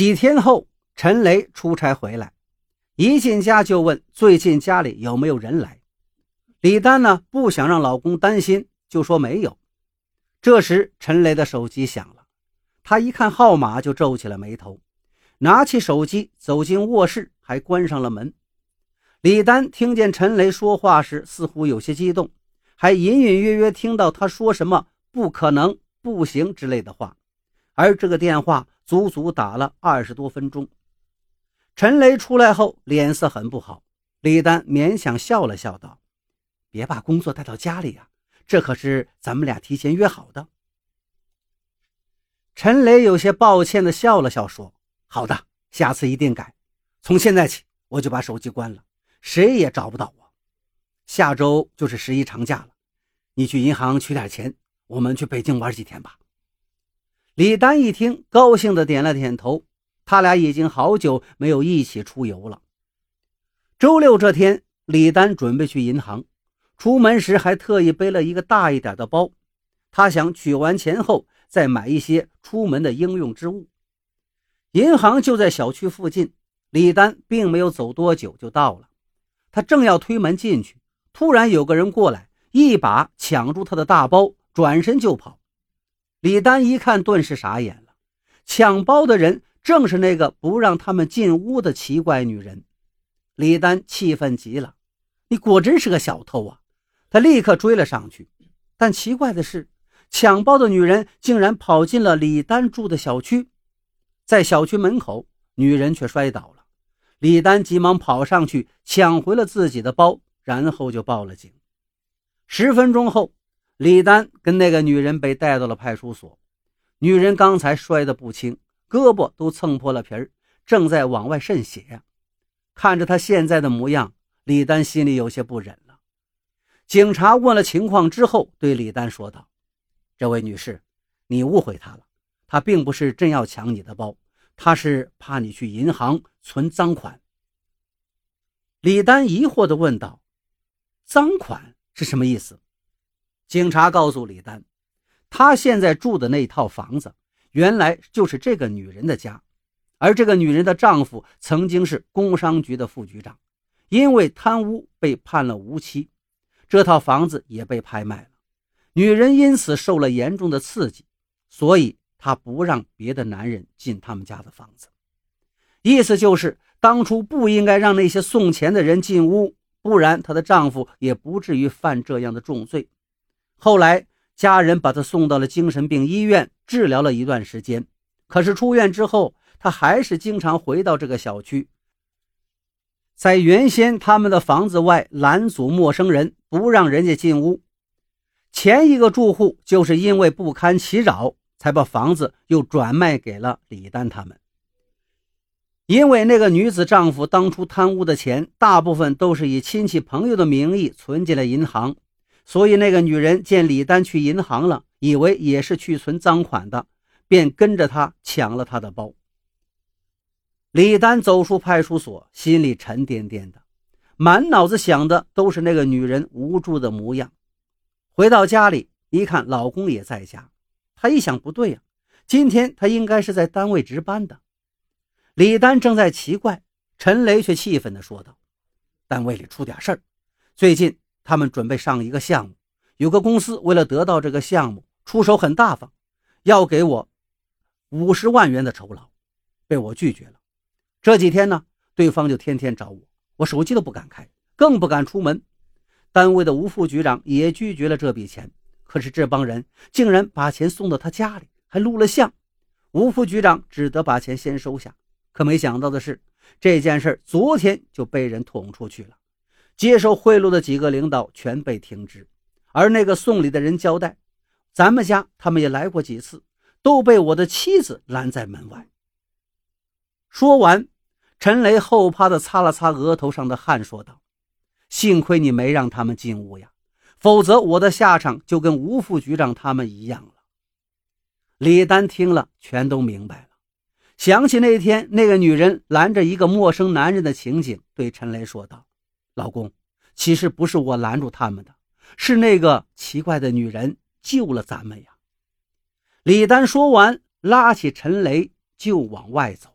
几天后，陈雷出差回来，一进家就问最近家里有没有人来。李丹呢，不想让老公担心，就说没有。这时，陈雷的手机响了，他一看号码就皱起了眉头，拿起手机走进卧室，还关上了门。李丹听见陈雷说话时，似乎有些激动，还隐隐约约听到他说什么“不可能”“不行”之类的话。而这个电话足足打了二十多分钟。陈雷出来后脸色很不好，李丹勉强笑了笑道：“别把工作带到家里呀，这可是咱们俩提前约好的。”陈雷有些抱歉地笑了笑，说：“好的，下次一定改。从现在起，我就把手机关了。”谁也找不到我。下周就是十一长假了，你去银行取点钱，我们去北京玩几天吧。李丹一听，高兴的点了点头。他俩已经好久没有一起出游了。周六这天，李丹准备去银行，出门时还特意背了一个大一点的包。他想取完钱后再买一些出门的应用之物。银行就在小区附近，李丹并没有走多久就到了。他正要推门进去，突然有个人过来，一把抢住他的大包，转身就跑。李丹一看，顿时傻眼了。抢包的人正是那个不让他们进屋的奇怪女人。李丹气愤极了：“你果真是个小偷啊！”他立刻追了上去，但奇怪的是，抢包的女人竟然跑进了李丹住的小区。在小区门口，女人却摔倒了。李丹急忙跑上去抢回了自己的包，然后就报了警。十分钟后，李丹跟那个女人被带到了派出所。女人刚才摔得不轻，胳膊都蹭破了皮儿，正在往外渗血。看着她现在的模样，李丹心里有些不忍了。警察问了情况之后，对李丹说道：“这位女士，你误会他了，他并不是真要抢你的包。”他是怕你去银行存赃款。李丹疑惑地问道：“赃款是什么意思？”警察告诉李丹，他现在住的那套房子原来就是这个女人的家，而这个女人的丈夫曾经是工商局的副局长，因为贪污被判了无期，这套房子也被拍卖了，女人因此受了严重的刺激，所以。她不让别的男人进他们家的房子，意思就是当初不应该让那些送钱的人进屋，不然她的丈夫也不至于犯这样的重罪。后来家人把她送到了精神病医院治疗了一段时间，可是出院之后，她还是经常回到这个小区，在原先他们的房子外拦阻陌生人，不让人家进屋。前一个住户就是因为不堪其扰。才把房子又转卖给了李丹他们，因为那个女子丈夫当初贪污的钱大部分都是以亲戚朋友的名义存进了银行，所以那个女人见李丹去银行了，以为也是去存赃款的，便跟着他抢了他的包。李丹走出派出所，心里沉甸甸的，满脑子想的都是那个女人无助的模样。回到家里一看，老公也在家。他一想不对呀，今天他应该是在单位值班的。李丹正在奇怪，陈雷却气愤地说道：“单位里出点事儿，最近他们准备上一个项目，有个公司为了得到这个项目，出手很大方，要给我五十万元的酬劳，被我拒绝了。这几天呢，对方就天天找我，我手机都不敢开，更不敢出门。单位的吴副局长也拒绝了这笔钱。”可是这帮人竟然把钱送到他家里，还录了像。吴副局长只得把钱先收下。可没想到的是，这件事昨天就被人捅出去了。接受贿赂的几个领导全被停职，而那个送礼的人交代，咱们家他们也来过几次，都被我的妻子拦在门外。说完，陈雷后怕地擦了擦额头上的汗，说道：“幸亏你没让他们进屋呀。”否则，我的下场就跟吴副局长他们一样了。李丹听了，全都明白了，想起那天那个女人拦着一个陌生男人的情景，对陈雷说道：“老公，其实不是我拦住他们的，是那个奇怪的女人救了咱们呀。”李丹说完，拉起陈雷就往外走。